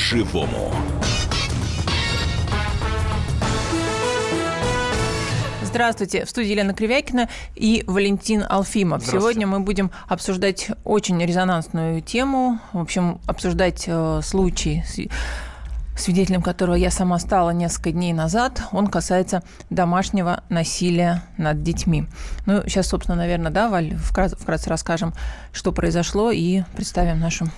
по-живому. Здравствуйте. В студии Елена Кривякина и Валентин Алфимов. Сегодня мы будем обсуждать очень резонансную тему. В общем, обсуждать э, случай, свидетелем которого я сама стала несколько дней назад. Он касается домашнего насилия над детьми. Ну, сейчас, собственно, наверное, да, Валь, вкратце, вкратце расскажем, что произошло, и представим нашу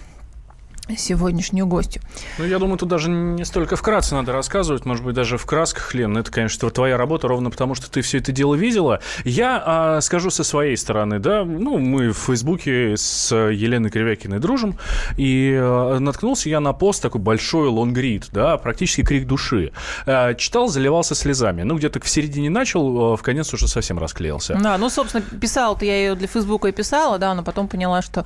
сегодняшнюю гостью. Ну, я думаю, тут даже не столько вкратце надо рассказывать, может быть, даже в красках, Лен. Это, конечно, твоя работа, ровно потому, что ты все это дело видела. Я а, скажу со своей стороны, да, ну, мы в Фейсбуке с Еленой Кривякиной дружим, и а, наткнулся я на пост такой большой лонгрид, да, практически крик души. А, читал, заливался слезами. Ну, где-то в середине начал, а, в конец уже совсем расклеился. Да, ну, собственно, писала-то я ее для Фейсбука и писала, да, но потом поняла, что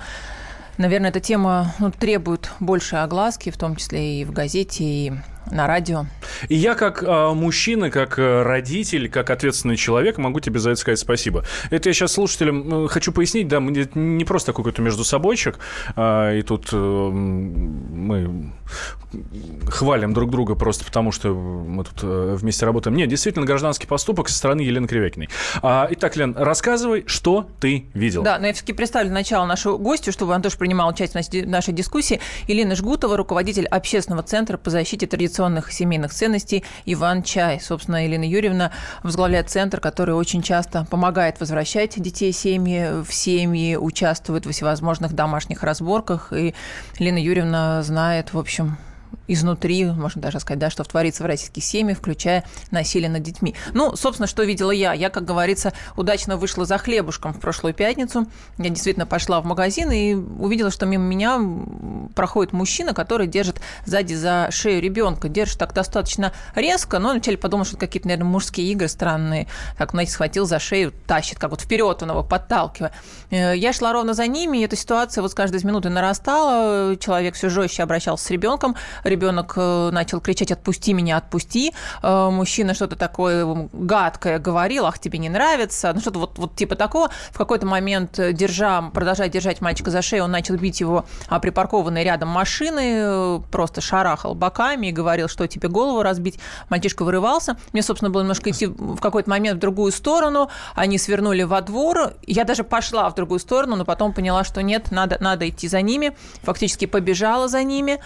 Наверное, эта тема ну, требует больше огласки, в том числе и в газете, и на радио. И я как э, мужчина, как э, родитель, как ответственный человек могу тебе за это сказать спасибо. Это я сейчас слушателям э, хочу пояснить, да, это не просто какой-то между собойчик, э, и тут э, мы хвалим друг друга просто потому, что мы тут э, вместе работаем. Нет, действительно гражданский поступок со стороны Елены Кривякиной. А, итак, Лен, рассказывай, что ты видел. Да, но я все-таки представлю начало нашу гостью, чтобы она тоже принимала участие в нашей дискуссии. Елена Жгутова, руководитель общественного центра по защите традиционных традиционных семейных ценностей Иван Чай. Собственно, Елена Юрьевна возглавляет центр, который очень часто помогает возвращать детей семьи в семьи, участвует в всевозможных домашних разборках. И Елена Юрьевна знает, в общем, изнутри, можно даже сказать, да, что творится в российских семьях, включая насилие над детьми. Ну, собственно, что видела я? Я, как говорится, удачно вышла за хлебушком в прошлую пятницу. Я действительно пошла в магазин и увидела, что мимо меня проходит мужчина, который держит сзади за шею ребенка. Держит так достаточно резко, но вначале подумал, что какие-то, наверное, мужские игры странные. Так, знаете, схватил за шею, тащит, как вот вперед он его подталкивая. Э, я шла ровно за ними, и эта ситуация вот с каждой минуты нарастала. Человек все жестче обращался с ребенком ребенок э, начал кричать «отпусти меня, отпусти», э, мужчина что-то такое гадкое говорил, ах, тебе не нравится, ну что-то вот, вот типа такого. В какой-то момент, э, держа, продолжая держать мальчика за шею, он начал бить его а, припаркованной рядом машины, просто шарахал боками и говорил, что тебе голову разбить. Мальчишка вырывался. Мне, собственно, было немножко идти в какой-то момент в другую сторону. Они свернули во двор. Я даже пошла в другую сторону, но потом поняла, что нет, надо, надо идти за ними. Фактически побежала за ними.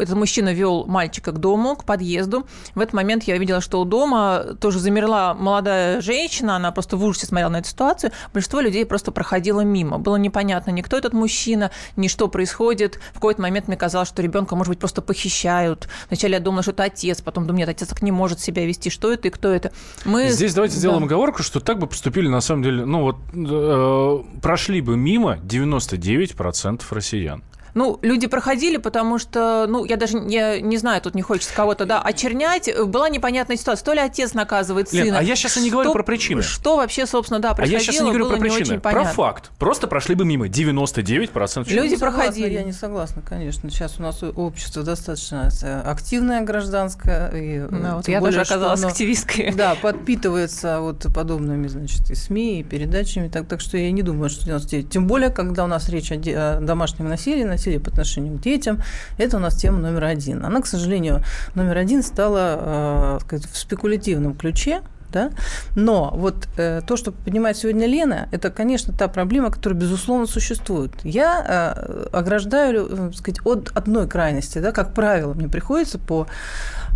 Этот мужчина вел мальчика к дому, к подъезду. В этот момент я видела, что у дома тоже замерла молодая женщина, она просто в ужасе смотрела на эту ситуацию. Большинство людей просто проходило мимо. Было непонятно ни кто этот мужчина, ни что происходит. В какой-то момент мне казалось, что ребенка, может быть, просто похищают. Вначале я думала, что это отец, потом думаю, нет, отец так не может себя вести. Что это и кто это? Мы... Здесь давайте да. сделаем оговорку, что так бы поступили, на самом деле, ну вот, э, прошли бы мимо 99% россиян. Ну, люди проходили, потому что, ну, я даже я не знаю, тут не хочется кого-то, да, очернять. Была непонятная ситуация. То ли отец наказывает сына. Лен, а я сейчас и не говорю что, про причины. Что вообще, собственно, да, происходило, А я сейчас и не говорю про причины, про факт. Просто прошли бы мимо 99% Люди не проходили. я не согласна, конечно. Сейчас у нас общество достаточно э, активное гражданское. И, э, да, вот я более, даже оказалась оно, активисткой. Да, подпитывается вот подобными, значит, и СМИ, и передачами. Так, так что я не думаю, что 99. Тем более, когда у нас речь о, о домашнем насилии, насилие по отношению к детям, это у нас тема номер один. Она, к сожалению, номер один стала э, в спекулятивном ключе, да? Но вот э, то, что поднимает сегодня Лена, это, конечно, та проблема, которая, безусловно, существует. Я э, ограждаю, э, сказать, от одной крайности, да, как правило, мне приходится по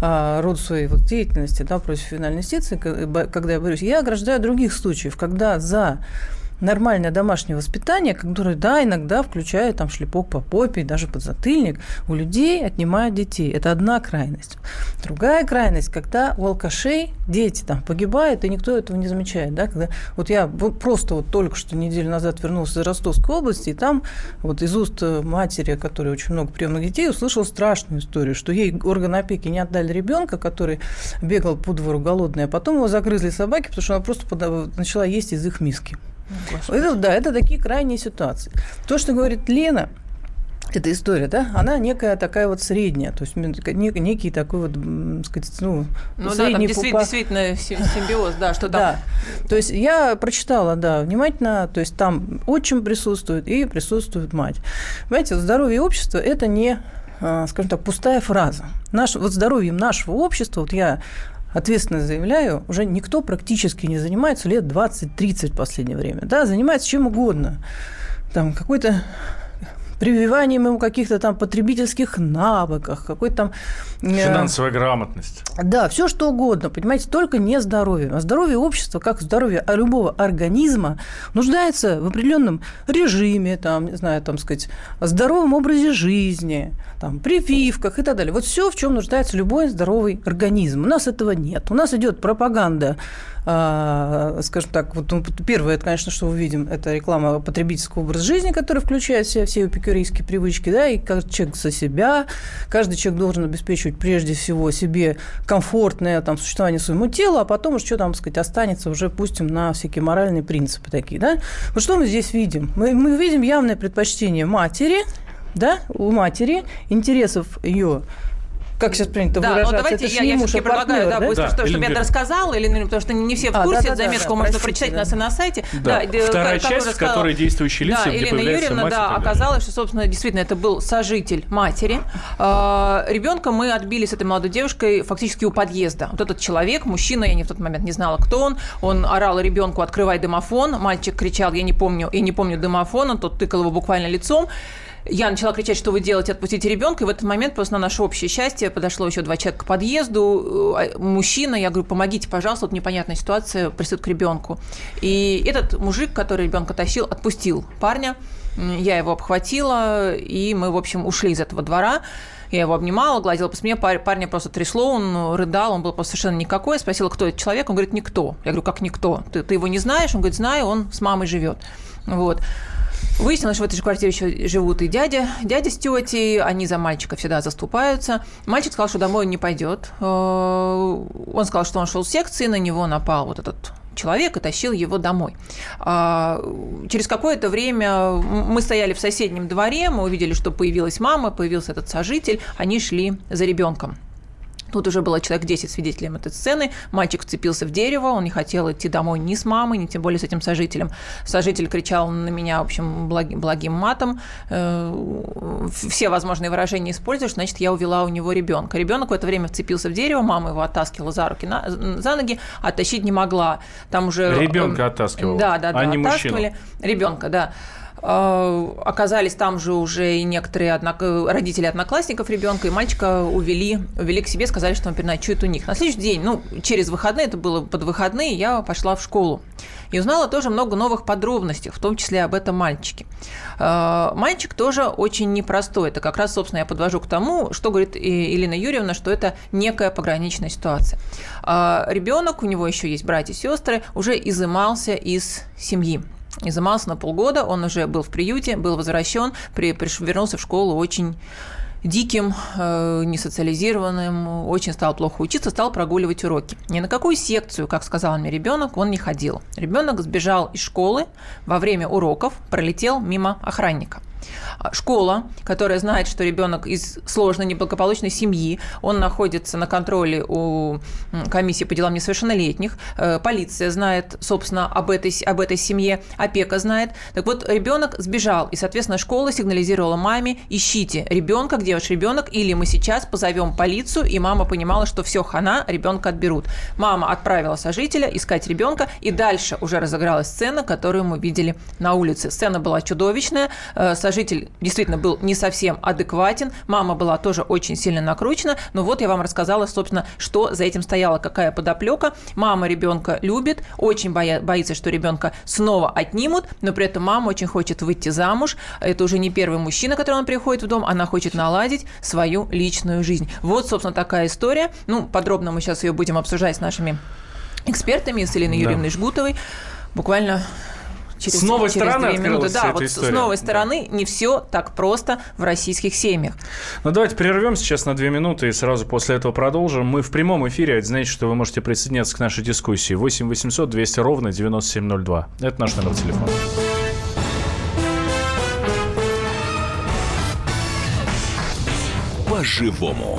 э, роду своей вот деятельности, да, против финальной юстиции, когда я борюсь, я ограждаю других случаев, когда за нормальное домашнее воспитание, которое, да, иногда включает там шлепок по попе, даже подзатыльник, у людей отнимают детей. Это одна крайность. Другая крайность, когда у алкашей дети там погибают, и никто этого не замечает. Да? Когда, вот я просто вот только что неделю назад вернулся из Ростовской области, и там вот из уст матери, которая очень много приемных детей, услышал страшную историю, что ей органы опеки не отдали ребенка, который бегал по двору голодный, а потом его загрызли собаки, потому что она просто начала есть из их миски. Это, да, это такие крайние ситуации. То, что говорит Лена, эта история, да, она некая такая вот средняя, то есть некий, некий такой вот, сказать, ну, ну средний да, там пупа... действительно симбиоз, да, что там. Да, то есть я прочитала, да, внимательно, то есть там отчим присутствует и присутствует мать. Понимаете, здоровье общества – это не а, скажем так, пустая фраза. Наш, вот здоровьем нашего общества, вот я ответственно заявляю, уже никто практически не занимается лет 20-30 в последнее время. Да, занимается чем угодно. Там какой-то прививанием ему каких-то там потребительских навыках, какой-то там... Э, Финансовая грамотность. Да, все что угодно, понимаете, только не здоровье. А здоровье общества, как здоровье любого организма, нуждается в определенном режиме, там, не знаю, там сказать, здоровом образе жизни, там, прививках и так далее. Вот все, в чем нуждается любой здоровый организм. У нас этого нет. У нас идет пропаганда а, скажем так, вот ну, первое, это, конечно, что мы видим, это реклама потребительского образа жизни, который включает в себя все эпикурейские привычки, да, и каждый человек за себя, каждый человек должен обеспечивать прежде всего себе комфортное там существование своему телу, а потом уж что там, сказать, останется уже, пустим, на всякие моральные принципы такие, да. Вот что мы здесь видим? Мы, мы видим явное предпочтение матери, да, у матери, интересов ее как сейчас принято да, выражаться, давайте это я, я все-таки предлагаю, да, да? быстро, да, что, чтобы я рассказала, или, потому что не все в курсе, а, да, да, заметку да, можно простите, прочитать да. у нас и на сайте. Да. Да, Вторая как, часть, в которой действующие лица, да, где Елена Юрьевна, мать да, оказалось, что, собственно, действительно, это был сожитель матери. А, ребенка мы отбили с этой молодой девушкой фактически у подъезда. Вот этот человек, мужчина, я не в тот момент не знала, кто он, он орал ребенку «открывай домофон», мальчик кричал «я не помню, я не помню домофона», тот тыкал его буквально лицом. Я начала кричать, что вы делаете, отпустите ребенка. И в этот момент, просто на наше общее счастье, подошло еще два человека к подъезду. Э, мужчина, я говорю, помогите, пожалуйста, вот непонятная ситуация, присут к ребенку. И этот мужик, который ребенка тащил, отпустил парня. Я его обхватила, и мы, в общем, ушли из этого двора. Я его обнимала, гладила по спине, парня просто трясло, он рыдал, он был просто совершенно никакой. Я спросила, кто этот человек, он говорит, никто. Я говорю, как никто? Ты, ты его не знаешь? Он говорит, знаю, он с мамой живет. Вот. Выяснилось, что в этой же квартире еще живут и дядя, дядя с тетей, они за мальчика всегда заступаются. Мальчик сказал, что домой он не пойдет. Э, он сказал, что он шел с секции, на него напал вот этот человек и тащил его домой. А, через какое-то время мы стояли в соседнем дворе, мы увидели, что появилась мама, появился этот сожитель, они шли за ребенком. Тут уже было человек 10 свидетелем этой сцены. Мальчик вцепился в дерево, он не хотел идти домой ни с мамой, ни тем более с этим сожителем. Сожитель кричал на меня, в общем, благим, благим матом. Э, все возможные выражения используешь, значит, я увела у него ребенка. Ребенок в это время вцепился в дерево, мама его оттаскивала за руки, на, за ноги, оттащить не могла. Там уже... Ребенка э, оттаскивала. Да, да, да. А не мужчину. Ребенка, да. Э, оказались там же уже и некоторые однок... родители одноклассников ребенка, и мальчика увели, увели к себе, сказали, что он переночует у них. На следующий день, ну, через выходные, это было под выходные, я пошла в школу. И узнала тоже много новых подробностей, в том числе об этом мальчике. Э, мальчик тоже очень непростой. Это как раз, собственно, я подвожу к тому, что говорит Елена Юрьевна, что это некая пограничная ситуация. Э, Ребенок, у него еще есть братья и сестры, уже изымался из семьи изымался на полгода, он уже был в приюте, был возвращен, при, приш, вернулся в школу очень диким, э, несоциализированным, очень стал плохо учиться, стал прогуливать уроки. Ни на какую секцию, как сказал мне ребенок, он не ходил. Ребенок сбежал из школы во время уроков, пролетел мимо охранника. А, школа, которая знает, что ребенок из сложной, неблагополучной семьи, он находится на контроле у комиссии по делам несовершеннолетних, э, полиция знает, собственно, об этой, об этой семье, опека знает. Так вот, ребенок сбежал, и, соответственно, школа сигнализировала маме, ищите ребенка, где ваш ребенок, или мы сейчас позовем полицию, и мама понимала, что все, хана, ребенка отберут. Мама отправила сожителя искать ребенка, и дальше уже разыгралась сцена, которую мы видели на улице. Сцена была чудовищная, э, сожитель действительно был не совсем адекватен, мама была тоже очень сильно накручена, но вот я вам рассказала, собственно, что за этим стояло, какая подоплека. Мама ребенка любит, очень боя, боится, что ребенка снова отнимут, но при этом мама очень хочет выйти замуж. Это уже не первый мужчина, который он приходит в дом, она хочет наладить свою личную жизнь. Вот, собственно, такая история. Ну, подробно мы сейчас ее будем обсуждать с нашими экспертами, с Еленой Юрьевной да. Жгутовой. Буквально через, с новой через стороны две минуты. Да, вот история. с новой стороны да. не все так просто в российских семьях. Ну, давайте прервем сейчас на две минуты и сразу после этого продолжим. Мы в прямом эфире, это значит, что вы можете присоединяться к нашей дискуссии. 8 800 200 ровно 9702. Это наш номер телефона. По-живому.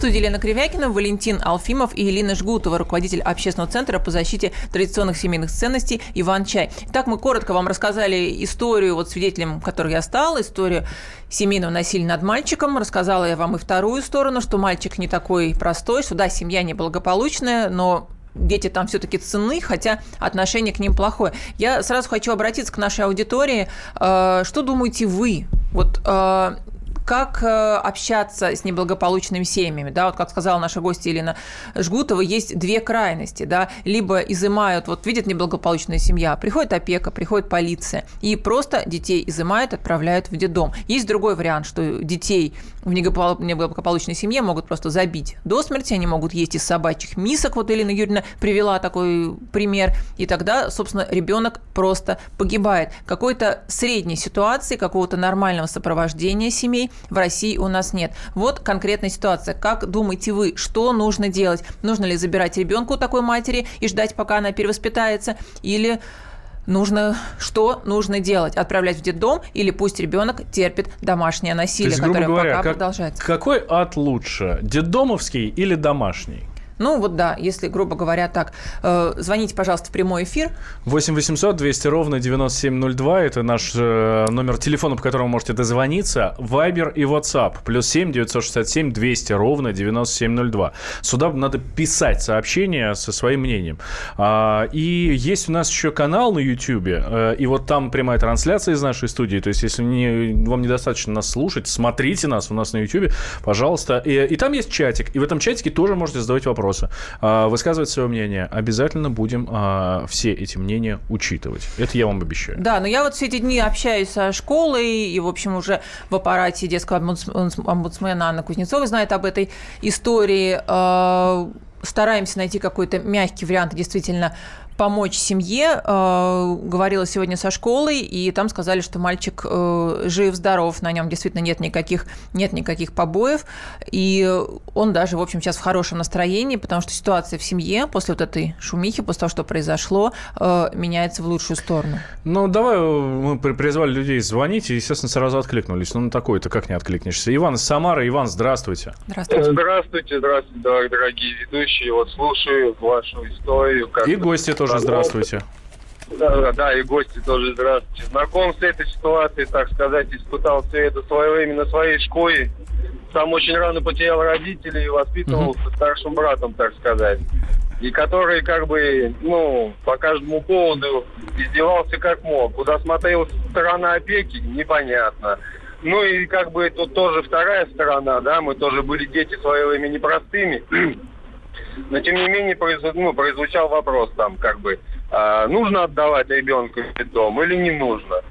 Студии Елена Кривякина, Валентин Алфимов и Елена Жгутова, руководитель общественного центра по защите традиционных семейных ценностей Иван Чай. Так мы коротко вам рассказали историю, вот свидетелем которой я стал, историю семейного насилия над мальчиком. Рассказала я вам и вторую сторону, что мальчик не такой простой, что да, семья неблагополучная, но дети там все-таки ценны, хотя отношение к ним плохое. Я сразу хочу обратиться к нашей аудитории. Э, что думаете вы? Вот э, как э, общаться с неблагополучными семьями, да, вот как сказала наша гостья Елена Жгутова, есть две крайности, да, либо изымают, вот видит неблагополучная семья, приходит опека, приходит полиция, и просто детей изымают, отправляют в детдом. Есть другой вариант, что детей в неблагополучной семье могут просто забить до смерти, они могут есть из собачьих мисок, вот Елена Юрьевна привела такой пример, и тогда, собственно, ребенок просто погибает. Какой-то средней ситуации, какого-то нормального сопровождения семей в России у нас нет. Вот конкретная ситуация. Как думаете вы, что нужно делать? Нужно ли забирать ребенка у такой матери и ждать, пока она перевоспитается? Или нужно, что нужно делать? Отправлять в детдом или пусть ребенок терпит домашнее насилие, есть, которое говоря, пока как, продолжается? Какой ад лучше, детдомовский или домашний? Ну вот да, если, грубо говоря, так. Э, звоните, пожалуйста, в прямой эфир. 8 800 200 ровно 9702. Это наш э, номер телефона, по которому можете дозвониться. Вайбер и WhatsApp. Плюс 7 967 200 ровно 9702. Сюда надо писать сообщения со своим мнением. А, и есть у нас еще канал на YouTube. Э, и вот там прямая трансляция из нашей студии. То есть, если не, вам недостаточно нас слушать, смотрите нас у нас на YouTube, пожалуйста. И, и там есть чатик. И в этом чатике тоже можете задавать вопросы вопроса, высказывать свое мнение. Обязательно будем а, все эти мнения учитывать. Это я вам обещаю. Да, но я вот все эти дни общаюсь со школой, и, в общем, уже в аппарате детского омбудсмена Анна Кузнецова знает об этой истории а, стараемся найти какой-то мягкий вариант действительно помочь семье. Э, говорила сегодня со школой, и там сказали, что мальчик э, жив-здоров, на нем действительно нет никаких, нет никаких побоев, и он даже, в общем, сейчас в хорошем настроении, потому что ситуация в семье после вот этой шумихи, после того, что произошло, э, меняется в лучшую сторону. Ну, давай мы призвали людей звонить, и, естественно, сразу откликнулись. Ну, на такой-то как не откликнешься? Иван из Самары. Иван, здравствуйте. Здравствуйте. Здравствуйте, здравствуйте, дорогие ведущие. Вот слушаю вашу историю. Как и гости тоже тоже здравствуйте. Да, да, и гости тоже здравствуйте. Знаком с этой ситуацией, так сказать, испытал все это свое время на своей школе. Сам очень рано потерял родителей и воспитывался угу. старшим братом, так сказать. И который как бы, ну, по каждому поводу издевался как мог. Куда смотрел сторона опеки, непонятно. Ну и как бы тут тоже вторая сторона, да, мы тоже были дети в свое время непростыми. Но тем не менее произв... ну, произвучал вопрос там, как бы, а, нужно отдавать ребенка в дом или не нужно.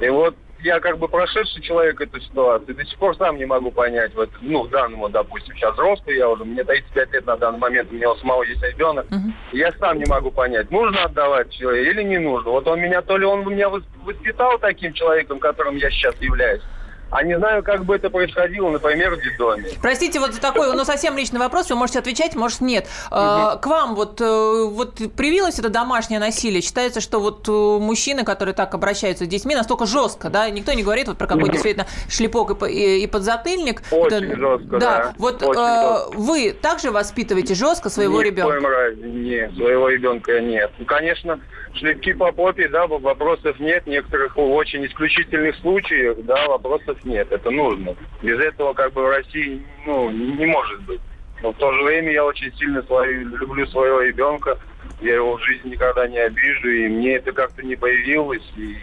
И вот я как бы прошедший человек эту ситуацию, до сих пор сам не могу понять, вот, ну, данному, допустим, сейчас взрослый я уже, мне 35 лет на данный момент, у меня у самого есть ребенок, uh-huh. я сам не могу понять, нужно отдавать человека или не нужно. Вот он меня, то ли он меня воспитал таким человеком, которым я сейчас являюсь, а не знаю, как бы это происходило, например, в детдоме. Простите, вот такой, ну, совсем личный вопрос, вы можете отвечать, может, нет. Угу. К вам вот, э, вот привилось это домашнее насилие? Считается, что вот э, мужчины, которые так обращаются с детьми, настолько жестко, да? Никто не говорит вот про какой действительно шлепок и, и подзатыльник. Очень это, жестко, да. да. Вот Очень э, жестко. вы также воспитываете жестко своего Ни ребенка? Нет, своего ребенка нет. Ну, конечно, шлепки по попе, да, вопросов нет. Некоторых очень исключительных случаев, да, вопросов нет. Это нужно. Без этого как бы в России, ну, не может быть. Но в то же время я очень сильно свою, люблю своего ребенка. Я его в жизни никогда не обижу, и мне это как-то не появилось. И,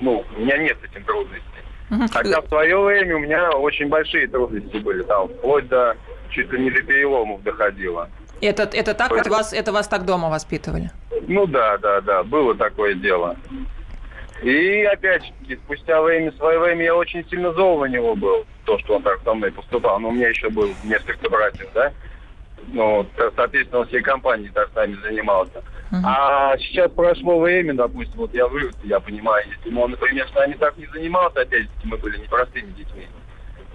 ну, у меня нет с этим трудностей. Хотя в свое время у меня очень большие трудности были там, вплоть до чуть ли не до переломов доходило. Это, это так? Это вас, это вас так дома воспитывали? Ну да, да, да, было такое дело. И опять же, спустя время, свое время я очень сильно зол на него был, то, что он так со мной поступал. Но у меня еще было несколько братьев, да? Ну, соответственно, он всей компанией так с нами занимался. Uh-huh. А сейчас прошло время, допустим, вот я вырос, я понимаю, если бы он, например, с нами так не занимался, опять-таки мы были непростыми детьми,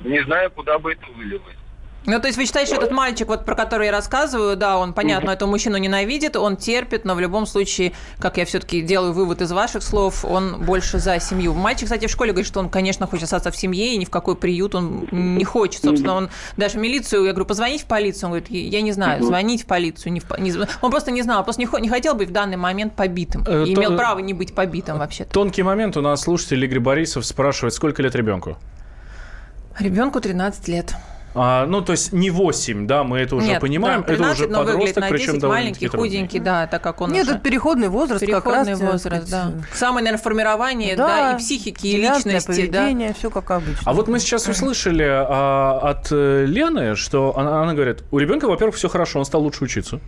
не знаю, куда бы это вылилось. Ну, то есть вы считаете, что этот мальчик, вот про который я рассказываю, да, он, понятно, этого мужчину ненавидит, он терпит, но в любом случае, как я все-таки делаю вывод из ваших слов, он больше за семью. Мальчик, кстати, в школе говорит, что он, конечно, хочет остаться в семье, и ни в какой приют он не хочет. Собственно, он даже в милицию, я говорю, позвонить в полицию, он говорит, я не знаю, звонить в полицию. Не в, не, он просто не знал, просто не, не хотел быть в данный момент побитым. Э, и имел право не быть побитым вообще-то. Тонкий момент у нас слушатель Игорь Борисов спрашивает, сколько лет ребенку? Ребенку 13 лет. А, ну, то есть не 8, да, мы это уже Нет, понимаем. Да, 13, это уже но подросток, на 10, причем маленький, худенький, да, так как он Нет, уже... это переходный возраст переходный как раз. возраст, да. Самое, наверное, формирование, да, да и психики, и личности, поведение, да. все как обычно. А вот мы сейчас услышали а, от э, Лены, что она, она говорит, у ребенка, во-первых, все хорошо, он стал лучше учиться.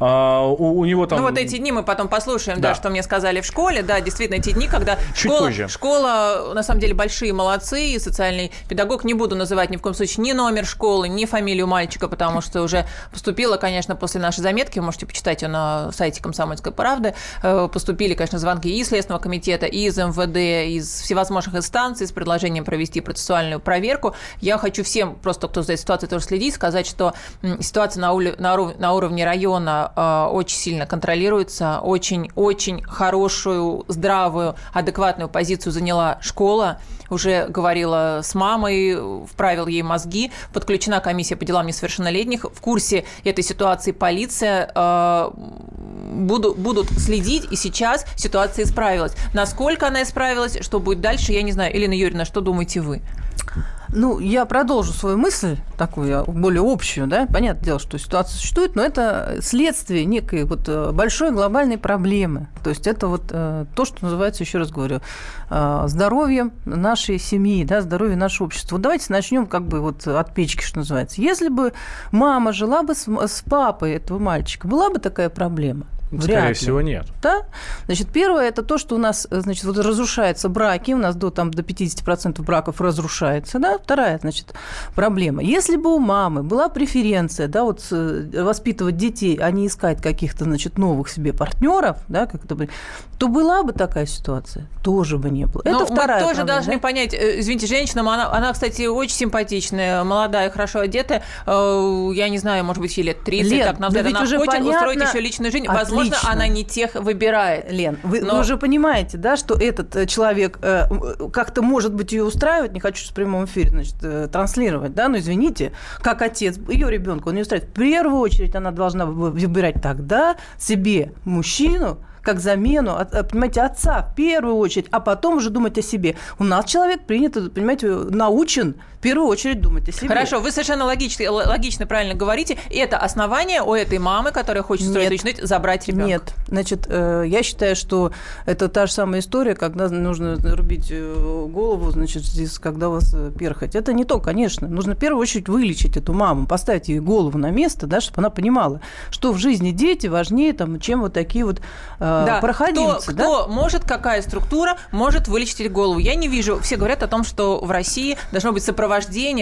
А, у, у него там... Ну вот эти дни мы потом послушаем, да. да, что мне сказали в школе, да, действительно, эти дни, когда Чуть школа, позже. школа, на самом деле, большие молодцы, и социальный педагог, не буду называть ни в коем случае ни номер школы, ни фамилию мальчика, потому что уже поступила, конечно, после нашей заметки, вы можете почитать ее на сайте «Комсомольской правды», э, поступили, конечно, звонки и из Следственного комитета, и из МВД, из всевозможных инстанций с предложением провести процессуальную проверку. Я хочу всем, просто кто за этой ситуацией тоже следит, сказать, что ситуация на, ули, на, на уровне района э, очень сильно контролируется, очень-очень хорошую, здравую, адекватную позицию заняла школа, уже говорила с мамой, вправил ей мозги, подключена комиссия по делам несовершеннолетних, в курсе этой ситуации полиция, э, буду, будут следить, и сейчас ситуация исправилась. Насколько она исправилась, что будет дальше, я не знаю. Елена Юрьевна, что думаете вы? Ну, я продолжу свою мысль, такую более общую, да. Понятное дело, что ситуация существует, но это следствие некой вот э, большой глобальной проблемы. То есть это вот э, то, что называется, еще раз говорю, э, здоровье нашей семьи, да, здоровье нашего общества. Вот давайте начнем как бы вот от печки, что называется. Если бы мама жила бы с, с папой этого мальчика, была бы такая проблема? Скорее Вряд всего, ли. нет. Да? Значит, первое – это то, что у нас значит, вот разрушаются браки, у нас до, там, до 50% браков разрушается. Да? Вторая значит, проблема. Если бы у мамы была преференция да, вот, воспитывать детей, а не искать каких-то значит, новых себе партнеров, да, как это, то была бы такая ситуация? Тоже бы не было. Но это вторая мы тоже проблема, должны да? понять, э, извините, женщина, она, она, кстати, очень симпатичная, молодая, хорошо одетая. Э, я не знаю, может быть, ей лет 30, Лен, так, на взгляд, она уже хочет понятно... устроить еще личную жизнь. Возможно, Отлично. она не тех выбирает. Лен, вы, Но... вы уже понимаете, да, что этот э, человек э, как-то, может быть, ее устраивает, не хочу в прямом эфире, значит, э, транслировать, да, но извините, как отец ее ребенка, он не устраивает. В первую очередь она должна выбирать тогда себе мужчину, как замену, понимаете, отца в первую очередь, а потом уже думать о себе. У нас человек принят, понимаете, научен в первую очередь думать о себе. Хорошо, вы совершенно логично, логично правильно говорите. Это основание у этой мамы, которая хочет строить личность, забрать ребенка. Нет, значит, я считаю, что это та же самая история, когда нужно рубить голову, значит, здесь, когда у вас перхоть. Это не то, конечно. Нужно в первую очередь вылечить эту маму, поставить ей голову на место, да, чтобы она понимала, что в жизни дети важнее, там, чем вот такие вот да. проходимцы. Кто, да? кто может, какая структура может вылечить голову? Я не вижу. Все говорят о том, что в России должно быть сопровождение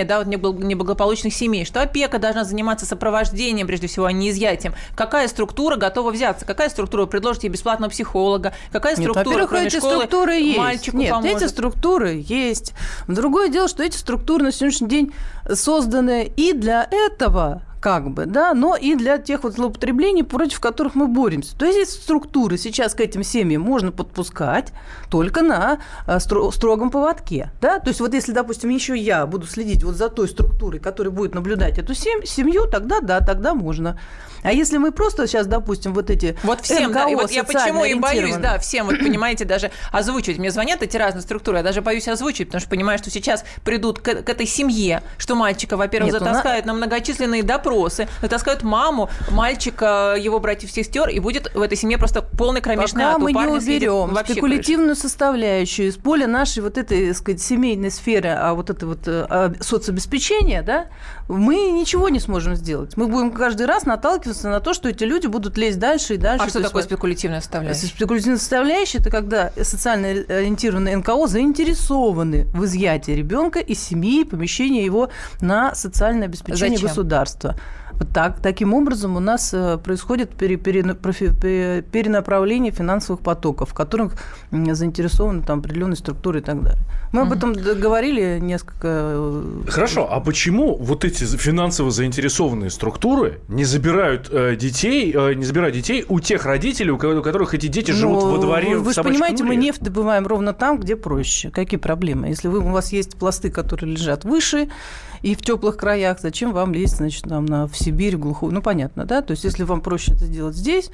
да, вот неблагополучных семей, что опека должна заниматься сопровождением, прежде всего, а не изъятием. Какая структура готова взяться? Какая структура предложит ей бесплатного психолога? Какая Нет, структура, кроме эти школы, структуры есть. мальчику Нет, поможет? эти структуры есть. Другое дело, что эти структуры на сегодняшний день созданы и для этого как бы, да, но и для тех вот злоупотреблений, против которых мы боремся. То есть структуры сейчас к этим семьям можно подпускать только на э, строгом поводке, да, то есть вот если, допустим, еще я буду следить вот за той структурой, которая будет наблюдать эту семью, тогда да, тогда можно. А если мы просто сейчас, допустим, вот эти Вот всем, НКО, да, и вот я почему и боюсь, да, всем, вот понимаете, даже озвучивать. Мне звонят эти разные структуры, я даже боюсь озвучивать, потому что понимаю, что сейчас придут к, к этой семье, что мальчика, во-первых, Нет, затаскают на... на многочисленные допросы, вопросы, натаскают маму, мальчика, его братьев, сестер, и будет в этой семье просто полный кромешный Пока ад. Мы не уберем спекулятивную составляющую из поля нашей вот этой, так сказать, семейной сферы, а вот это вот э, а, соцобеспечение, да, мы ничего не сможем сделать. Мы будем каждый раз наталкиваться на то, что эти люди будут лезть дальше и дальше. А что такое вот- спекулятивная составляющая? Спекулятивная составляющая – это когда социально ориентированные НКО заинтересованы в изъятии ребенка из семьи и помещении его на социальное обеспечение Зачем? государства. Так, таким образом у нас э, происходит пере- пере- перенаправление финансовых потоков, в которых заинтересованы там определенные структуры и так далее. Мы об этом говорили несколько... э, Хорошо, а почему вот эти финансово заинтересованные структуры не забирают э, детей, э, не забирают детей у тех родителей, у ко- у которых эти дети живут Ну, во дворе Вы, вы же понимаете, мы нефть добываем ровно там, где проще. Какие проблемы? Если вы, у вас есть пласты, которые лежат выше и в теплых краях, зачем вам лезть, значит, там, на, в Сибирь, в глухую? Ну, понятно, да? То есть, если вам проще это сделать здесь,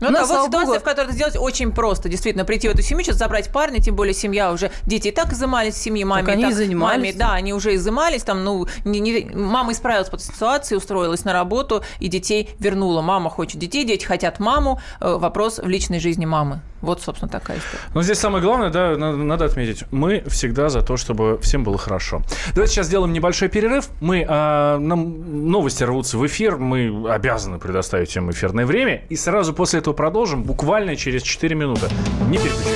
Ну да, вот ситуация, богу, в которой это сделать очень просто. Действительно, прийти в эту семью, сейчас забрать парня, тем более семья уже, дети и так изымались в семье, маме. они так, и занимались. Маме, да, они уже изымались, там, ну, не- не- мама исправилась по ситуации, устроилась на работу и детей вернула. Мама хочет детей, дети хотят маму. Э, Вопрос в личной жизни мамы. Вот, собственно, такая история. Но здесь самое главное, да, надо, надо отметить, мы всегда за то, чтобы всем было хорошо. Давайте сейчас сделаем небольшой перерыв. Мы, а, нам новости рвутся в эфир, мы обязаны предоставить им эфирное время. И сразу после этого продолжим, буквально через 4 минуты. Не переключайтесь.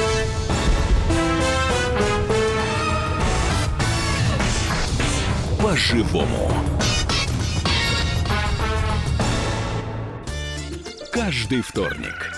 По-живому. Каждый вторник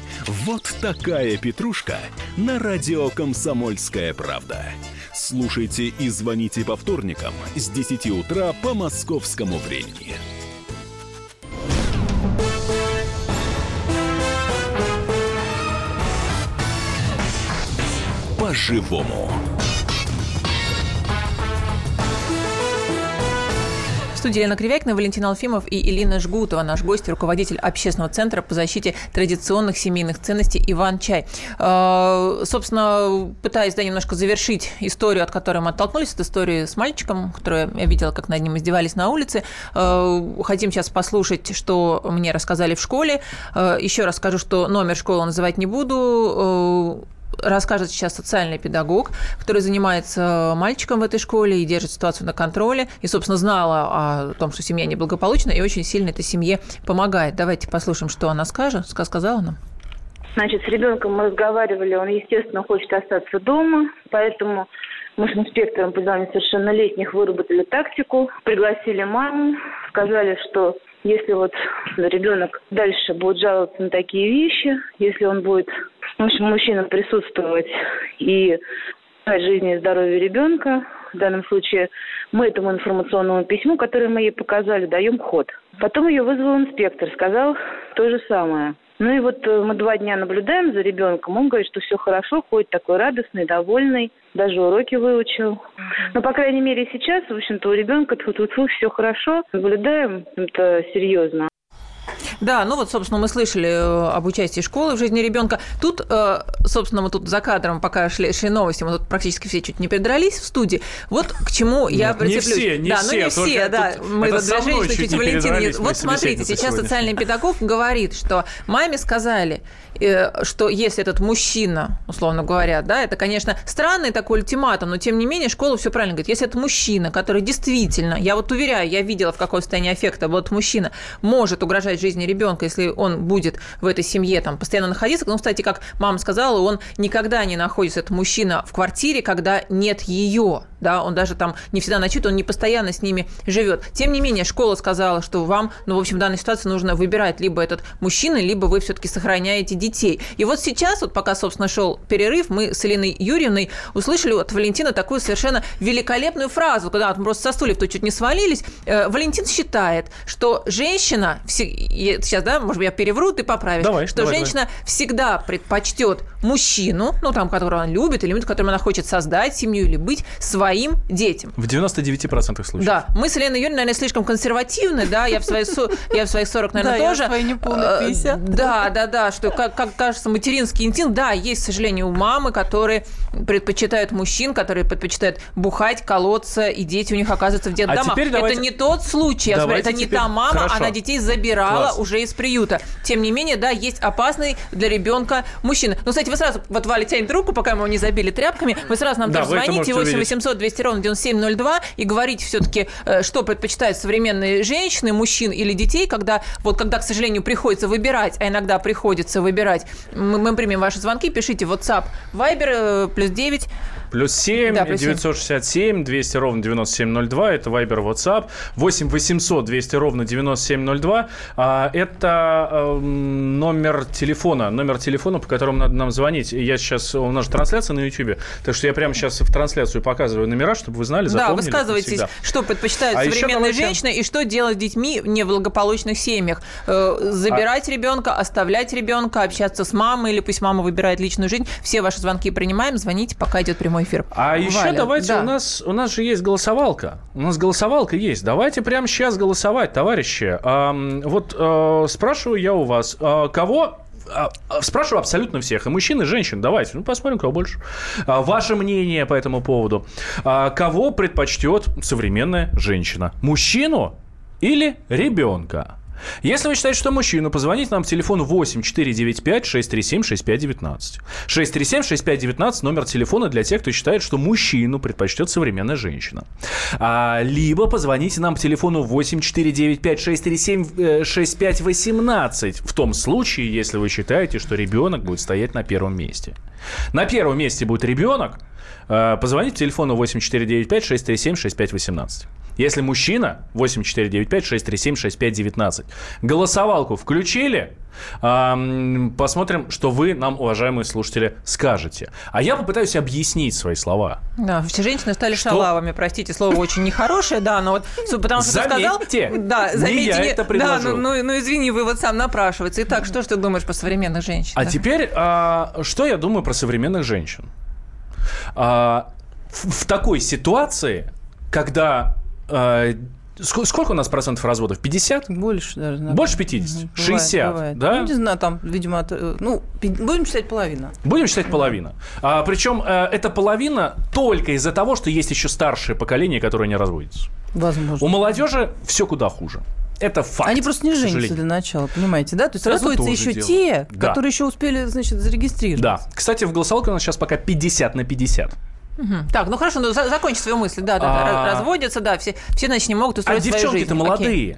Вот такая петрушка на радио «Комсомольская правда». Слушайте и звоните по вторникам с 10 утра по московскому времени. По-живому. Студии Елена Кривякина, Валентин Алфимов и Илина Жгутова, наш гость, руководитель общественного центра по защите традиционных семейных ценностей Иван Чай. Э, Собственно, пытаясь да, немножко завершить историю, от которой мы оттолкнулись, это история с мальчиком, которую я видела, как над ним издевались на улице. Э, Хотим сейчас послушать, что мне рассказали в школе. Э, Еще раз скажу, что номер школы называть не буду. Расскажет сейчас социальный педагог, который занимается мальчиком в этой школе и держит ситуацию на контроле, и, собственно, знала о том, что семья неблагополучна, и очень сильно этой семье помогает. Давайте послушаем, что она скажет, ска- сказала нам. Значит, с ребенком мы разговаривали, он, естественно, хочет остаться дома, поэтому мы с инспектором по делам несовершеннолетних выработали тактику, пригласили маму, сказали, что если вот ребенок дальше будет жаловаться на такие вещи, если он будет, в общем, мужчина присутствовать и жизни и здоровье ребенка, в данном случае мы этому информационному письму, которое мы ей показали, даем ход. Потом ее вызвал инспектор, сказал то же самое. Ну и вот э, мы два дня наблюдаем за ребенком. Он говорит, что все хорошо, ходит такой радостный, довольный, даже уроки выучил. Но, по крайней мере, сейчас, в общем-то, у ребенка тут все хорошо. Наблюдаем это серьезно. Да, ну вот, собственно, мы слышали э, об участии школы в жизни ребенка. Тут, э, собственно, мы тут за кадром, пока шли, шли новости, мы тут практически все чуть не передрались в студии. Вот к чему я Нет, не прицеплюсь. все, не да, все, ну не все, да. Мы вот мной что чуть чуть Валентин Вот смотрите, сейчас сегодня. социальный педагог говорит, что маме сказали, что если этот мужчина, условно говоря, да, это, конечно, странный такой ультиматум, но тем не менее школа все правильно говорит. Если это мужчина, который действительно, я вот уверяю, я видела, в каком состоянии аффекта вот мужчина может угрожать жизни ребенка, если он будет в этой семье там постоянно находиться. Ну, кстати, как мама сказала, он никогда не находится, этот мужчина, в квартире, когда нет ее, да, он даже там не всегда ночует, он не постоянно с ними живет. Тем не менее, школа сказала, что вам, ну, в общем, в данной ситуации нужно выбирать либо этот мужчина, либо вы все-таки сохраняете детей. Детей. И вот сейчас, вот пока, собственно, шел перерыв, мы с Еленой Юрьевной услышали от Валентина такую совершенно великолепную фразу, когда вот мы просто со стульев тут чуть не свалились. Э, Валентин считает, что женщина, сейчас, да, может быть, я перевру, ты поправишь, давай, что давай, женщина давай. всегда предпочтет мужчину, ну, там, которого она любит, или которым она хочет создать семью или быть своим детям. В 99% случаев. Да, мы с Еленой Юрьевной, наверное, слишком консервативны, да, я в свои, я в свои 40, наверное, да, тоже. Я в свои неполные 50. Э, Да, да, да, что, как, кажется, материнский инстинкт, да, есть, к сожалению, мамы, которые предпочитают мужчин, которые предпочитают бухать, колоться, и дети у них оказываются в детдомах. А теперь давайте... Это не тот случай, смотрю, это не теперь... та мама, Хорошо. она детей забирала Класс. уже из приюта. Тем не менее, да, есть опасный для ребенка мужчина. Ну, кстати, вы сразу, вот Валя тянет руку, пока мы его не забили тряпками, вы сразу нам Да, тоже звоните, можете 8 увидеть. 800 200 ровно 9702, и говорите все-таки, э, что предпочитают современные женщины, мужчин или детей, когда, вот, когда, к сожалению, приходится выбирать, а иногда приходится выбирать. Мы, мы примем ваши звонки, пишите WhatsApp, Viber, э, плюс 9, Плюс 7, Да, плюс 7. 967, 200 ровно 9702, это Viber, WhatsApp, 8 800 200 ровно 9702, а, это эм, номер телефона, номер телефона, по которому надо нам звонить. Я сейчас, у нас же трансляция на YouTube, так что я прямо сейчас в трансляцию показываю номера, чтобы вы знали, Да, запомнили высказывайтесь, навсегда. что предпочитают А еще современные давайте- женщины и что делать с детьми в неблагополучных семьях. Э, Забирать А ребенка, оставлять ребенка, общаться с мамой, или пусть мама выбирает личную жизнь. Все ваши звонки принимаем, звоните, пока идет прямой эфир. А еще Валя, давайте, да. у нас, у нас же есть голосовалка. У нас голосовалка есть. Давайте прямо сейчас голосовать, товарищи. Ам, вот э, спрашиваю я у вас, э, кого а, а, Спрашиваю абсолютно всех, и мужчин, и женщин. Давайте, ну посмотрим, кого больше. А, Ваше мнение по этому поводу. А, Кого предпочтет современная женщина? Мужчину или ребенка? Если вы считаете, что мужчину, позвоните нам по телефону 8 495 637 6519. 637 6519 номер телефона для тех, кто считает, что мужчину предпочтет современная женщина. А, либо позвоните нам по телефону 8 495 637 э, 6518 в том случае, если вы считаете, что ребенок будет стоять на первом месте. На первом месте будет ребенок. э, Позвоните по телефону 8495 637 6518. Если мужчина, 8495-637-6519. Голосовалку включили. Посмотрим, что вы нам, уважаемые слушатели, скажете. А я попытаюсь объяснить свои слова. Да, все женщины стали Что? шалавами, простите, слово очень нехорошее, да, но вот потому что Заметьте, ты сказал... Да, не заметьте, я не- это Да, ну, ну, ну, извини, вывод сам напрашивается. Итак, что ж ты думаешь по современных женщинах? А теперь, а, что я думаю про современных женщин? А, в, в такой ситуации, когда... ск- сколько у нас процентов разводов? 50? Больше даже. наверное. Больше 50? Мгм. 60, бывает. да? Ну, не знаю, там, видимо, от, э, ну, будем считать половина. Будем считать половина. А, причем э, эта половина только из-за того, что есть еще старшее поколение, которое не разводится. Возможно. У молодежи все куда хуже. Это факт. Они просто не женятся для начала, понимаете, да? То есть Это разводятся еще дело. те, Да. которые еще успели, значит, зарегистрировать. Да. Кстати, в голосовалке у нас сейчас пока 50 на 50. Мгм. Так, ну хорошо, ну за- закончи свою мысль. Да, да, да, А- раз- разводятся, да, все, все, значит, не могут А устроить свою жизнь. девчонки-то Окей. молодые.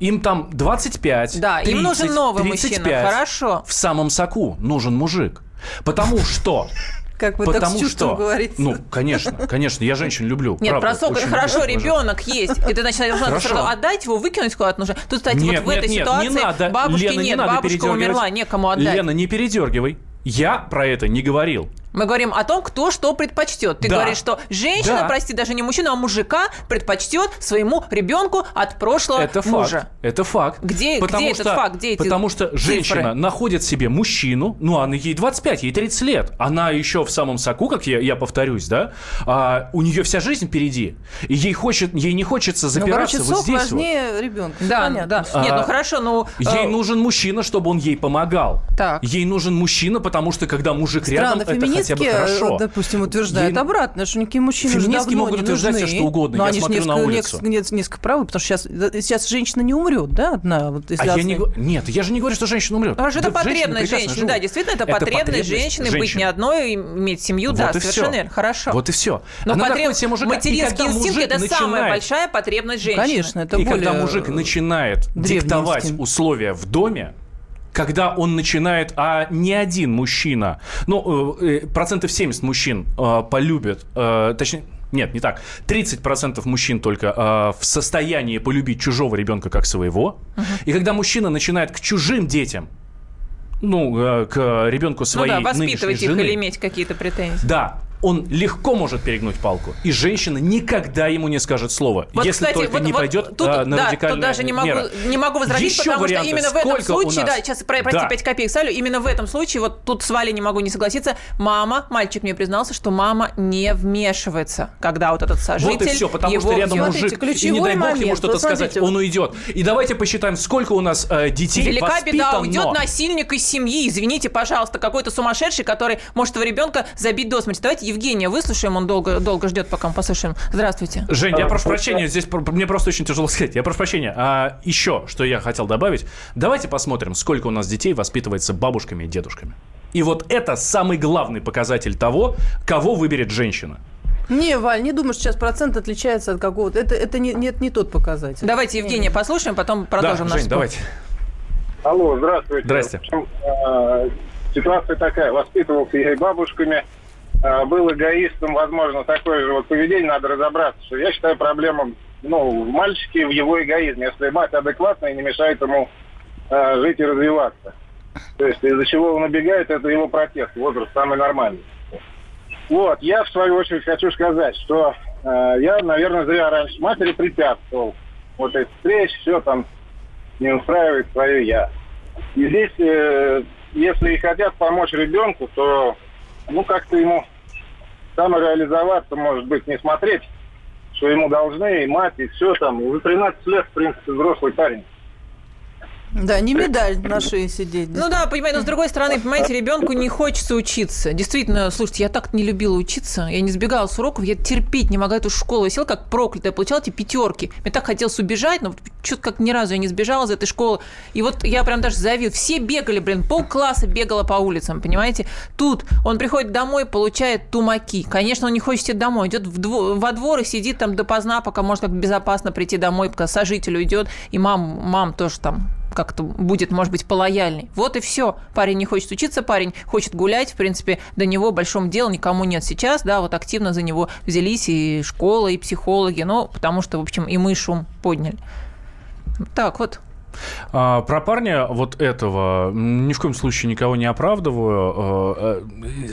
Им там 25, Да, им 30, нужен новый 35. мужчина, хорошо. В самом соку нужен мужик. Потому что... Как вы так Потому с чувством что... говорите. Ну, конечно, конечно, я женщин люблю. Нет, правда, про сок это хорошо, люблю, ребенок есть. И ты, значит, Хорошо. сразу отдать его, выкинуть куда-то нужно. Тут, кстати, Нет, вот в этой нет, нет, ситуации не надо. бабушки Лена, не нет, надо бабушка умерла, некому отдать. Лена, не передергивай. Я про это не говорил. Мы говорим о том, кто что предпочтет. Ты Да. говоришь, что женщина, Да. прости, даже не мужчина, а мужика предпочтет своему ребенку от прошлого Это мужа. факт. Это факт. Где- потому где этот что, факт? Где эти Потому что цифры? женщина находит себе мужчину, ну, она ей 25, ей 30 лет. Она еще в самом соку, как я, я повторюсь, да, а, у нее вся жизнь впереди. И ей, хочет, ей не хочется Ну, запираться короче, вот сок здесь вот. важнее ребенка. Да, Понятно. да. А, Нет, ну хорошо, ну... Ей э, нужен мужчина, чтобы он ей помогал. Так. Ей нужен мужчина, потому что когда мужик рядом, Странно, это хотя бы феминистки, хорошо. э, допустим, утверждают Ей- обратно, что никакие мужчины уже Феминистки давно могут не утверждать нужны. всё, что угодно. Но Я они смотрю на несколько, улицу. несколько- несколько, правы, потому что сейчас, сейчас женщина не умрет, да, одна. Вот, А я не... Нет, я же не говорю, что женщина умрет. Потому что это потребность женщины. Да, действительно, это, потребность, потребность женщины, быть не одной, иметь семью. да, совершенно верно. Хорошо. Вот и все. Но Она потреб- находит себе мужика. И материнский инстинкт это самая большая потребность женщины. Конечно, это и когда мужик начинает диктовать условия в доме, когда он начинает, а не один мужчина, ну, э, э, процентов 70 мужчин э, полюбят, э, точнее, нет, не так, 30% мужчин только э, в состоянии полюбить чужого ребенка как своего, и когда мужчина начинает к чужим детям ну, к ребенку своей ну да, воспитывать их жены, или иметь какие-то претензии. Да, он легко может перегнуть палку, и женщина никогда ему не скажет слова, Вот, если кстати, только вот- не вот пойдет тут, а, на да, радикальные тут даже не могу, меры. не могу возразить, Еще потому варианты. что именно в этом Сколько случае, да, сейчас, про- прости, Да. 5 копеек ставлю, именно в этом случае, вот тут с Валей не могу не согласиться, мама, мальчик мне признался, что мама не вмешивается, когда вот этот сожитель Вот и все, потому его что рядом бьет. мужик, и не дай бог ему момент. что-то Вот сказать, смотрите. он уйдет. И давайте посчитаем, сколько у нас э, детей Велика беда, уйдет насильник из семьи. Извините, пожалуйста, какой-то сумасшедший, который может этого ребенка забить до смерти. Давайте Евгения выслушаем, он долго, долго ждет, пока мы послушаем. Здравствуйте. Жень, я прошу прощения, здесь мне просто очень тяжело сказать. Я прошу прощения. А еще, что я хотел добавить, давайте посмотрим, сколько у нас детей воспитывается бабушками и дедушками. И вот это самый главный показатель того, кого выберет женщина. Не, Валь, не думаю, что сейчас процент отличается от какого-то. Это, это не, нет, не тот показатель. Давайте Евгения послушаем, потом продолжим да, наш Жень, спор. давайте. Алло, здравствуйте. Здрасте. В общем, э, ситуация такая. Воспитывался я и бабушками. Э, Был эгоистом, возможно, такое же вот поведение. Надо разобраться, что я считаю проблему ну, в мальчике в его эгоизме. Если мать адекватная и не мешает ему э, жить и развиваться. То есть из-за чего он убегает, это его протест. Возраст самый нормальный. Вот, я в свою очередь хочу сказать, что э, я, наверное, зря раньше матери препятствовал. Вот эти встречи, все там не устраивает свое я. И здесь, э, если и хотят помочь ребенку, то ну как-то ему самореализоваться, может быть, не смотреть, что ему должны, и мать, и все там. Уже 13 лет, в принципе, взрослый парень. Да, не медаль на шее сидеть. Ну да, понимаете, но с другой стороны, понимаете, ребенку не хочется учиться. Действительно, слушайте, я так не любила учиться. Я не сбегала с уроков, я терпеть не могла эту школу. Я села как проклятая, получала эти пятерки. Мне так хотелось убежать, но что-то как ни разу я не сбежала из этой школы. И вот я прям даже завидую. Все бегали, блин, полкласса бегала по улицам, понимаете? Тут он приходит домой, получает тумаки. Конечно, он не хочет идти домой. Идет в дво- во двор и сидит там допоздна, пока может как безопасно прийти домой, пока сожитель уйдет. И мам, мам тоже там как-то будет, может быть, полояльней. Вот и все. Парень не хочет учиться, парень хочет гулять. В принципе, до него большом дела никому нет сейчас. Да, вот активно за него взялись и школа, и психологи. Ну, потому что, в общем, и мы шум подняли. Так вот. А, про парня вот этого ни в коем случае никого не оправдываю. Э,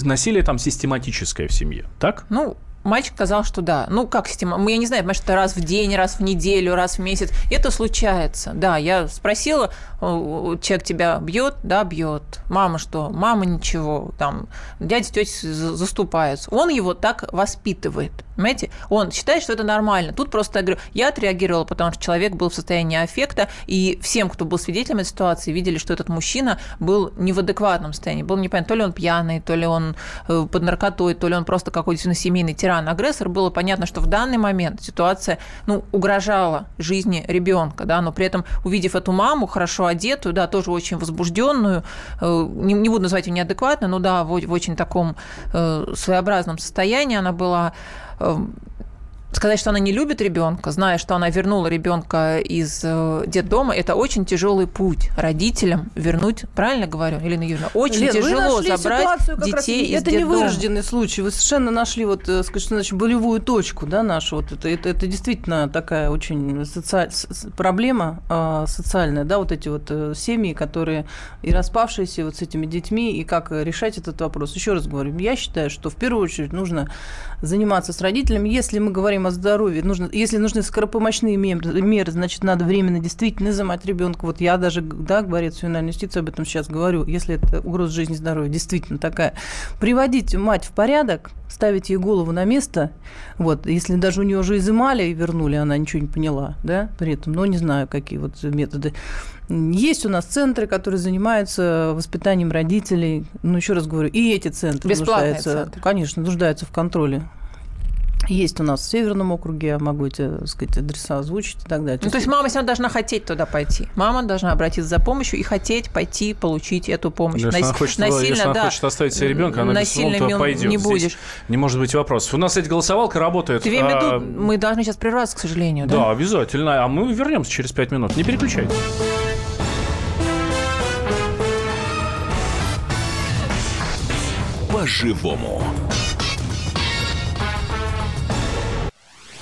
Насилие там систематическое в семье, так? Ну, Мальчик сказал, что да. Ну, как система? Я не знаю, может, это раз в день, раз в неделю, раз в месяц. Это случается. Да, я спросила, человек тебя бьет? Да, бьет. Мама что? Мама ничего. Там, дядя, тетя за- заступаются. Он его так воспитывает. Понимаете? Он считает, что это нормально. Тут просто, я говорю, я отреагировала, потому что человек был в состоянии аффекта, и всем, кто был свидетелем этой ситуации, видели, что этот мужчина был не в адекватном состоянии. Было непонятно, то ли он пьяный, то ли он э, под наркотой, то ли он просто какой-то семейный тиран-агрессор. Было понятно, что в данный момент ситуация ну, угрожала жизни ребенка, да, но при этом, увидев эту маму, хорошо одетую, да, тоже очень возбужденную, э, не, не буду называть ее неадекватной, но да, в, в очень таком э, своеобразном состоянии она была. Сказать, что она не любит ребенка, зная, что она вернула ребенка из э, детдома, это очень тяжелый путь родителям вернуть, правильно говорю, Елена Юрьевна, очень Лен, вы тяжело нашли забрать ситуацию как раз- детей из Это не детдома. вырожденный случай. Вы совершенно нашли вот, э, скажем, значит, болевую точку, да, нашу. Вот это, это, это действительно такая очень соци- с- с- проблема э, социальная, да, вот эти вот э, семьи, которые и распавшиеся вот с этими детьми, и как решать этот вопрос. Еще раз говорю, я считаю, что в первую очередь нужно заниматься с родителями. Если мы говорим о здоровье, нужно, если нужны скоропомощные меры, меры, значит, надо временно действительно изымать ребенка. Вот я даже, да, говорит ювенальной юстиции, об этом сейчас говорю, если это угроза жизни и здоровья действительно такая. Приводить мать в порядок, ставить ей голову на место, вот, если даже у нее уже изымали и вернули, она ничего не поняла, да, при этом, но не знаю, какие вот методы. Есть у нас центры, которые занимаются воспитанием родителей. Ну, еще раз говорю, и эти центры Бесплатные нуждаются, центры. конечно, нуждаются в контроле. Есть у нас в Северном округе, я могу эти, так сказать, адреса озвучить и так далее. Ну, то есть мама все равно должна хотеть туда пойти. Мама должна обратиться за помощью и хотеть пойти получить эту помощь. Если, она Нас- хочет, насильно, если она да, хочет оставить себе ребенка, она насильно мил- пойдет. не Здесь будешь. Не может быть вопросов. У нас, кстати, голосовалка работает. Две минуты, А, мы должны сейчас прерваться, к сожалению, да? Да, обязательно. А мы вернемся через пять минут. Не переключайтесь. По-живому.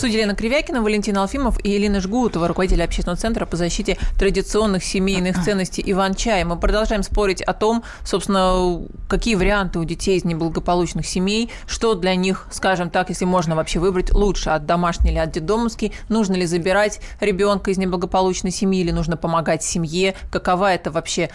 Суде Елена Кривякина, Валентин Алфимов и Елена Жгутова, руководитель общественного центра по защите традиционных семейных ценностей Иван-Чай. Мы продолжаем спорить о том, собственно, какие варианты у детей из неблагополучных семей, что для них, скажем так, если можно вообще выбрать, лучше от домашней или от детдомовской, нужно ли забирать ребенка из неблагополучной семьи или нужно помогать семье, какова это вообще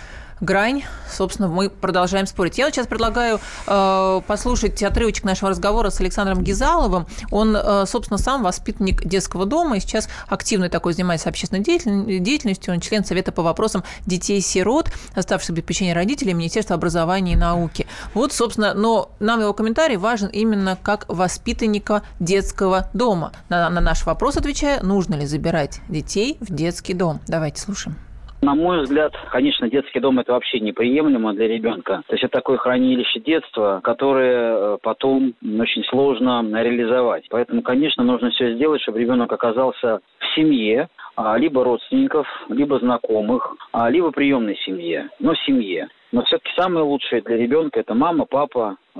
грань. Собственно, мы продолжаем спорить. Я вот сейчас предлагаю э, послушать отрывочек нашего разговора с Александром Гизаловым. Он, э, собственно, сам воспитанник детского дома и сейчас активно такой занимается общественной деятельностью. Он член Совета по вопросам детей-сирот, оставшихся без попечения родителей Министерства образования и науки. Вот, собственно, но нам его комментарий важен именно как воспитанника детского дома. На, на наш вопрос отвечая, нужно ли забирать детей в детский дом. Давайте слушаем. На мой взгляд, конечно, детский дом это вообще неприемлемо для ребенка. То есть это такое хранилище детства, которое э, потом очень сложно реализовать. Поэтому, конечно, нужно все сделать, чтобы ребенок оказался в семье, а, либо родственников, либо знакомых, а, либо приемной семье, но в семье. Но все-таки самое лучшее для ребенка это мама, папа, э,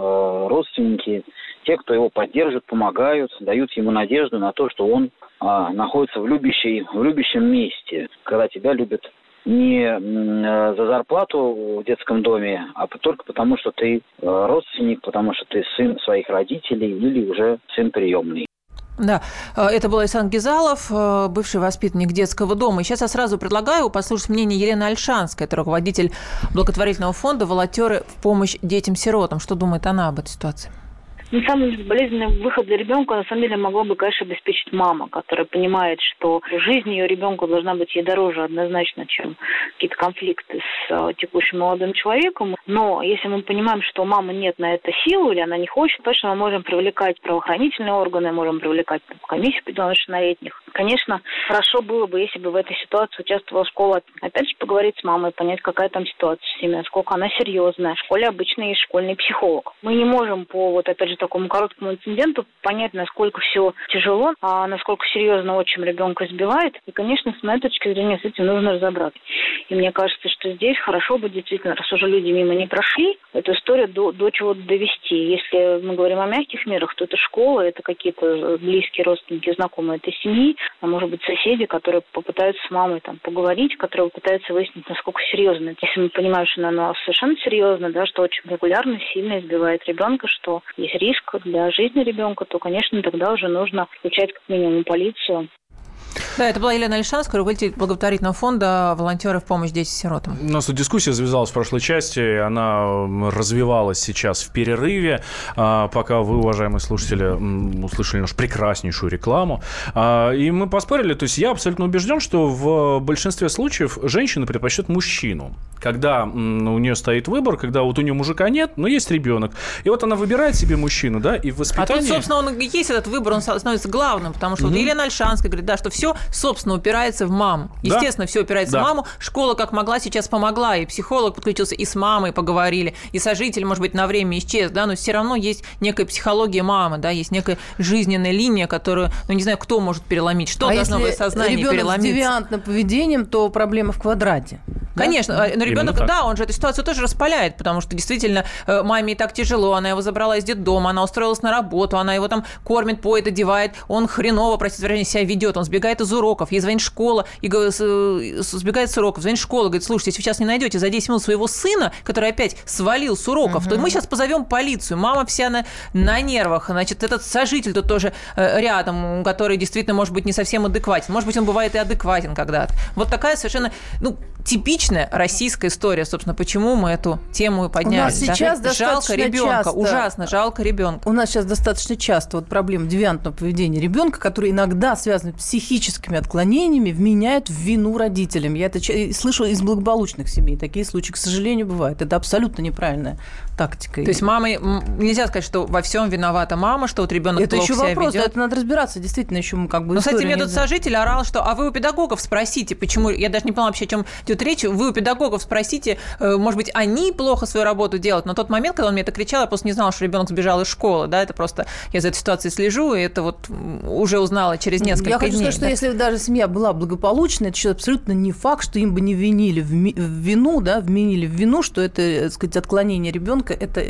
родственники, те, кто его поддерживает, помогают, дают ему надежду на то, что он а, находится в, любящей, в любящем месте, когда тебя любят не э, за зарплату в детском доме, а только потому, что ты э, родственник, потому что ты сын своих родителей или уже сын приемный. Да, э, это был Александр Гизалов, бывший воспитанник детского дома. И сейчас я сразу предлагаю послушать мнение Елены Альшанской, это руководитель благотворительного фонда «Волонтеры в помощь детям-сиротам». Что думает она об этой ситуации? Ну, самый болезненный выход для ребенка, на самом деле, могла бы, конечно, обеспечить мама, которая понимает, что жизнь ее ребенка должна быть ей дороже однозначно, чем какие-то конфликты с э, текущим молодым человеком. Но если мы понимаем, что у мамы нет на это силы или она не хочет, точно мы можем привлекать правоохранительные органы, можем привлекать комиссию по делам летних. Конечно, хорошо было бы, если бы в этой ситуации участвовала школа. Опять же, поговорить с мамой, понять, какая там ситуация в семье, насколько она серьезная. В школе обычно есть школьный психолог. Мы не можем по, вот опять же такому короткому инциденту понять, насколько все тяжело, а насколько серьезно отчим ребенка избивает. И, конечно, с моей точки зрения, с этим нужно разобраться. И мне кажется, что здесь хорошо бы действительно, раз уже люди мимо не прошли, эту историю до, до чего-то довести. Если мы говорим о мягких мерах, то это школа, это какие-то близкие родственники, знакомые этой семьи, а может быть соседи, которые попытаются с мамой там поговорить, которые попытаются выяснить, насколько серьезно. Если мы понимаем, что она совершенно серьезно, да, что очень регулярно, сильно избивает ребенка, что есть риск для жизни ребенка, то, конечно, тогда уже нужно включать как минимум полицию. Да, это была Елена Альшанская, руководитель благотворительного фонда «Волонтеры в помощь детям-сиротам». У нас тут дискуссия завязалась в прошлой части, она развивалась сейчас в перерыве, а, пока вы, уважаемые слушатели, услышали нашу прекраснейшую рекламу. А, и мы поспорили, то есть я абсолютно убежден, что в большинстве случаев женщина предпочтет мужчину. Когда у нее стоит выбор, когда вот у нее мужика нет, но есть ребенок. И вот она выбирает себе мужчину, да, и в воспитании... А тут, собственно, он есть этот выбор, он становится главным, потому что mm-hmm. вот Елена Альшанская говорит, да, что все все, собственно, упирается в маму. Естественно, да? все упирается да. в маму. Школа как могла сейчас помогла, и психолог подключился, и с мамой поговорили, и сожитель, может быть, на время исчез, да, но все равно есть некая психология мамы, да, есть некая жизненная линия, которую, ну, не знаю, кто может переломить, что а должно быть сознание ребенок переломиться. с девиантным поведением, то проблема в квадрате. Конечно, да? но ребенок, да, он же эту ситуацию тоже распаляет, потому что действительно э, маме и так тяжело, она его забрала из детдома, она устроилась на работу, она его там кормит, поет, одевает, он хреново, простите, выражение, себя ведет, он сбегает из уроков, ей звонит школа, и сбегает с уроков, звонит школа, говорит, слушайте, если вы сейчас не найдете за 10 минут своего сына, который опять свалил с уроков, угу. то мы сейчас позовем полицию, мама вся на, на нервах, значит, этот сожитель тут тоже э, рядом, который действительно может быть не совсем адекватен, может быть, он бывает и адекватен когда-то. Вот такая совершенно, ну, типичная российская история, собственно, почему мы эту тему и подняли. У нас сейчас да? жалко ребенка, часто, ужасно жалко ребенка. У нас сейчас достаточно часто вот проблема девиантного поведения ребенка, который иногда связан с психическими отклонениями, вменяют в вину родителям. Я это слышу из благополучных семей. Такие случаи, к сожалению, бывают. Это абсолютно неправильная тактика. То есть мама нельзя сказать, что во всем виновата мама, что вот ребенок это плохо еще себя вопрос, ведет. это надо разбираться, действительно, еще мы как бы. Ну, кстати, мне тут сожитель орал, что а вы у педагогов спросите, почему я даже не поняла вообще, о чем идет речь, вы у педагогов спросите, э, может быть, они плохо свою работу делают. Но тот момент, когда он мне это кричал, я просто не знала, что ребенок сбежал из школы, да, это просто я за этой ситуацией слежу, и это вот уже узнала через несколько Я хочу дней. сказать, что если даже семья была благополучная, это еще абсолютно не факт, что им бы не винили в, ми- в вину, да, вменили в вину, что это, так сказать, отклонение ребенка, это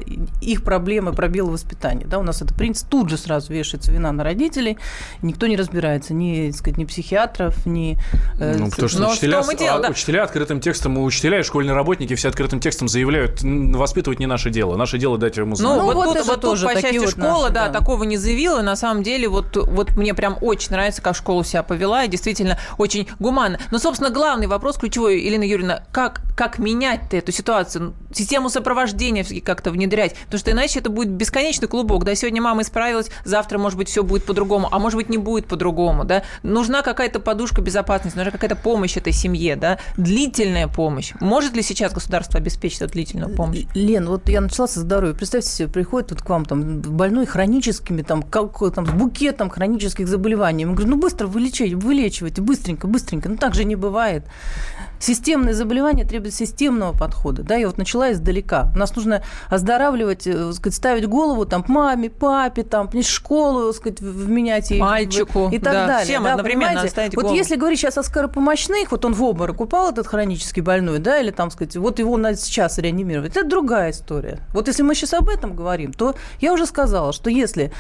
их проблемы, пробелы воспитания, да, у нас это принцип, тут же сразу вешается вина на родителей, никто не разбирается, ни, так сказать, ни психиатров, ни... э, Ну, потому что Но учителя, и дело, а, да. учителя открытым текстом, учителя и школьные работники все открытым текстом заявляют, «Н- воспитывать не наше дело, наше дело дать ему знать. Ну, Ну, вот, вот тут, это вот тут, тоже по такие счастью, вот школа, наши, да, да. такого не заявила. На самом деле, вот, вот мне прям очень нравится, как школа себя повела, и действительно очень гуманно. Но, собственно, главный вопрос ключевой, Елена Юрьевна, как, как менять эту ситуацию? Систему сопровождения как-то внедрять, потому что иначе это будет бесконечный клубок. Да, сегодня мама исправилась, завтра, может быть, все будет по-другому, а может быть, не будет по-другому, да. Нужна какая-то подушка безопасности, нужна какая-то помощь этой семье, да, длительная помощь. Может ли сейчас государство обеспечить эту длительную помощь? Лен, вот я начала со здоровья. Представьте себе, приходит вот к вам там больной хроническими, там, как, там, с букетом хронических заболеваний. Я говорю, ну быстро вылечите, вылечивайте, быстренько, быстренько. Ну так же не бывает. Системные заболевания требуют системного подхода. Да, я вот начала издалека. Нас нужно оздоравливать, э, сказать, ставить голову там маме, папе, там, школу, сказать, вменять ей. Мальчику, и так да, далее. всем да, одновременно понимаете? Вот голову. если говорить сейчас о скоропомощных, вот он в обморок упал, этот хронически больной, да, или там, сказать, вот его надо сейчас реанимировать, это другая история. Вот если мы сейчас об этом говорим, то я уже сказала, что если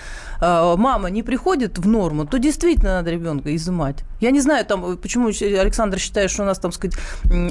э, мама не приходит в норму, то действительно надо ребенка изымать. Я не знаю, там, э, почему Александр считает, что у нас там, сказать,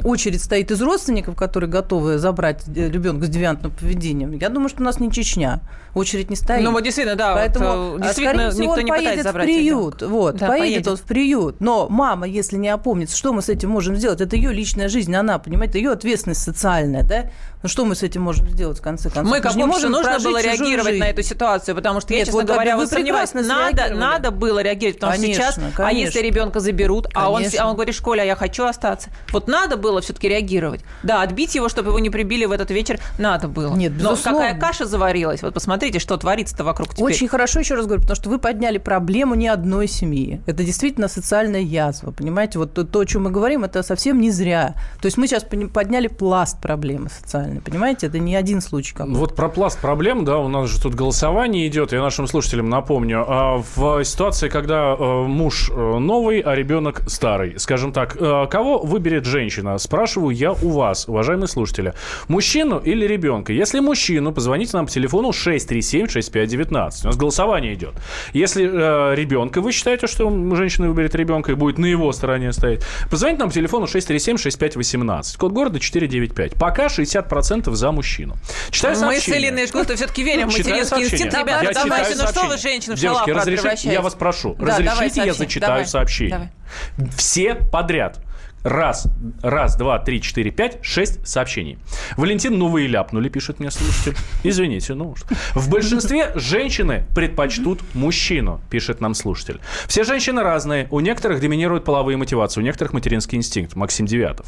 очередь стоит из родственников, которые готовы забрать э, ребенка с девиантным поведением. Я думаю, что у нас не Чечня. Очередь не стоит. Ну, вот действительно, да, Поэтому, вот, а, действительно, всего, никто он не поедет пытается в приют. ребенка. Вот, Да, поедет, поедет. он в приют. Но мама, если не опомнится, что мы с этим можем сделать? Это ее личная жизнь, она, понимаете, ее ответственность социальная, да? Ну, что мы с этим можем сделать, в конце концов? Мы, как же не можем нужно было реагировать жизнь. на эту ситуацию, потому что я, Нет, честно вот говоря, вы вот сомневаюсь, надо, надо было реагировать, потому Конечно, что сейчас, а конечно. если ребенка заберут, а он, а он говорит в школе, а я хочу остаться, вот надо было все-таки реагировать. Да, отбить его, чтобы его не прибили в этот вечер, надо было. Нет, Но безусловно. какая каша заварилась, вот посмотрите, что творится-то вокруг теперь. Очень хорошо, еще раз говорю, потому что вы подняли проблему не одной семьи. Это действительно социальная язва, понимаете? Вот то, то, о чем мы говорим, это совсем не зря. То есть мы сейчас подняли пласт проблемы социальной, понимаете? Это не один случай. какой-то. Вот про пласт проблем, да, у нас же тут голосование идет. Я нашим слушателям напомню. а, В ситуации, когда э, муж э, новый, а ребенок старый, скажем так, э, кого выберет женщина? Спрашиваю я у вас, уважаемые слушатели. Мужчину или ребенка? Если мужчину, позвоните нам по телефону 637-6519. У нас голосование идет. Если э, ребенка, вы считаете, что женщина выберет ребенка и будет на его стороне стоять, позвоните нам по телефону 637-6518. Код города 495. Пока 60% за мужчину. Читаю Мы с сообщение. Еленой Жгутовой все-таки верим в материнский сообщение. инстинкт. Ребята, Я давайте, ну что вы сообщение. женщину в Девушки, разрешите, я вас прошу, Да, разрешите, я сообщение. зачитаю Давай, сообщение. Давай. Все подряд. Раз, раз, два, три, четыре, пять, шесть сообщений. Валентин, ну вы и ляпнули, пишет мне слушатель. Извините, ну что. В большинстве женщины предпочтут мужчину, пишет нам слушатель. Все женщины разные. У некоторых доминируют половые мотивации, у некоторых материнский инстинкт. Максим Девятов.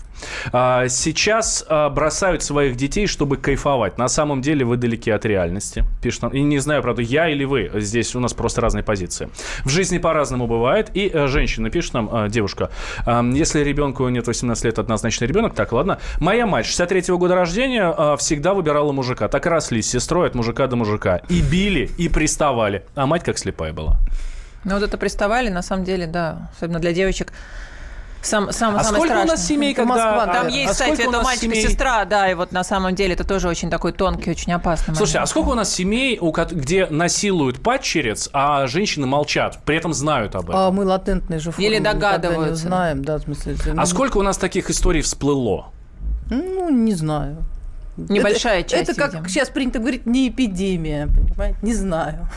А, сейчас а, бросают своих детей, чтобы кайфовать. На самом деле вы далеки от реальности, пишет нам. И не знаю, правда, я или вы. Здесь у нас просто разные позиции. В жизни по-разному бывает. И э, женщина пишет нам, э, девушка, э, если ребенку нет 18 лет, однозначно ребенок. Так, ладно. Моя мать 63-го года рождения э, всегда выбирала мужика. Так росли с сестрой от мужика до мужика. И били, и приставали. А мать как слепая была. Ну вот это приставали, на самом деле, да, особенно для девочек. Сам, сам, А самое сколько у нас страшное. семей, когда... Москва, а, Там а есть, сколько кстати, это мальчик и семей- сестра, да, и вот на самом деле это тоже очень такой тонкий, очень опасный момент. Слушайте, а сколько у нас семей, у где насилуют падчериц, а женщины молчат, при этом знают об этом? А мы латентные же формы Или догадываются. не знаем, да, в смысле. А сколько у нас таких историй всплыло? Ну, не знаю. Небольшая это, часть, Это, как видимо. сейчас принято говорить, не эпидемия, понимаете? Не знаю.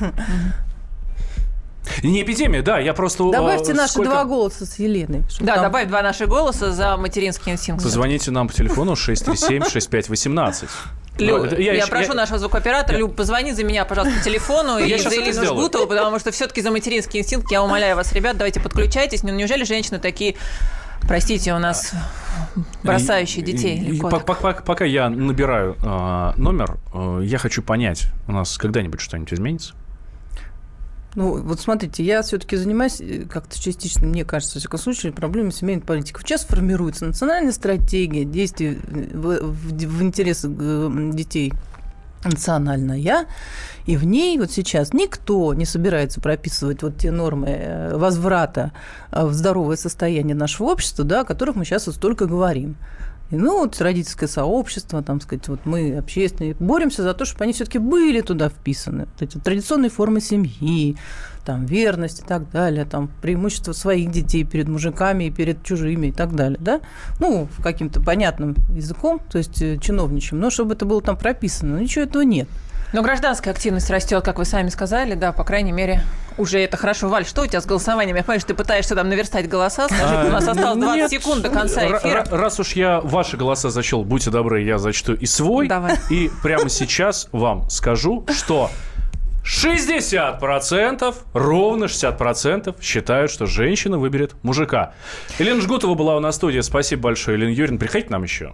Не эпидемия, да, я просто... Добавьте э, наши сколько- два голоса с Еленой. Да, там- добавь два наши голоса за материнский инстинкт. Звоните нам по телефону 637-6518. Лю, Ну, я, еще- прошу нашего звукооператора, Люб, позвони за меня, пожалуйста, по телефону Я и за сделаю. Жгутову, потому что все-таки за материнский инстинкт я умоляю вас, ребят, давайте подключайтесь. Ну, неужели женщины такие, простите, у нас бросающие детей И- и легко? по- так? по- по- Пока я набираю э, номер, э, я хочу понять, у нас когда-нибудь что-нибудь изменится? Ну, вот смотрите, я все-таки занимаюсь э, как-то частично, мне кажется, в всяком случае, проблемами семейной политики. Сейчас формируется национальная стратегия действий в, в, в интересах э, детей национальная, и в ней вот сейчас никто не собирается прописывать вот те нормы э, возврата в здоровое состояние нашего общества, да, о которых мы сейчас вот столько говорим. И, ну, вот родительское сообщество, там, сказать, вот мы общественные, боремся за то, чтобы они все-таки были туда вписаны. Вот эти традиционные формы семьи, там, верность и так далее, там, преимущество своих детей перед мужиками и перед чужими и так далее, да? Ну, каким-то понятным языком, то есть э, чиновничьим, но чтобы это было там прописано, но ничего этого нет. Но гражданская активность растет, как вы сами сказали, да, по крайней мере, уже это хорошо. Валь, что у тебя с голосованием? Я понимаю, что ты пытаешься там наверстать голоса. Скажи, у нас осталось 20 Нет. секунд до конца эфира. Раз уж я ваши голоса зачел, будьте добры, я зачту и свой. Давай. И прямо сейчас вам скажу, что 60%, ровно 60% считают, что женщина выберет мужика. Елена Жгутова была у нас в студии. Спасибо большое, Елена Юрьевна. Приходите нам еще.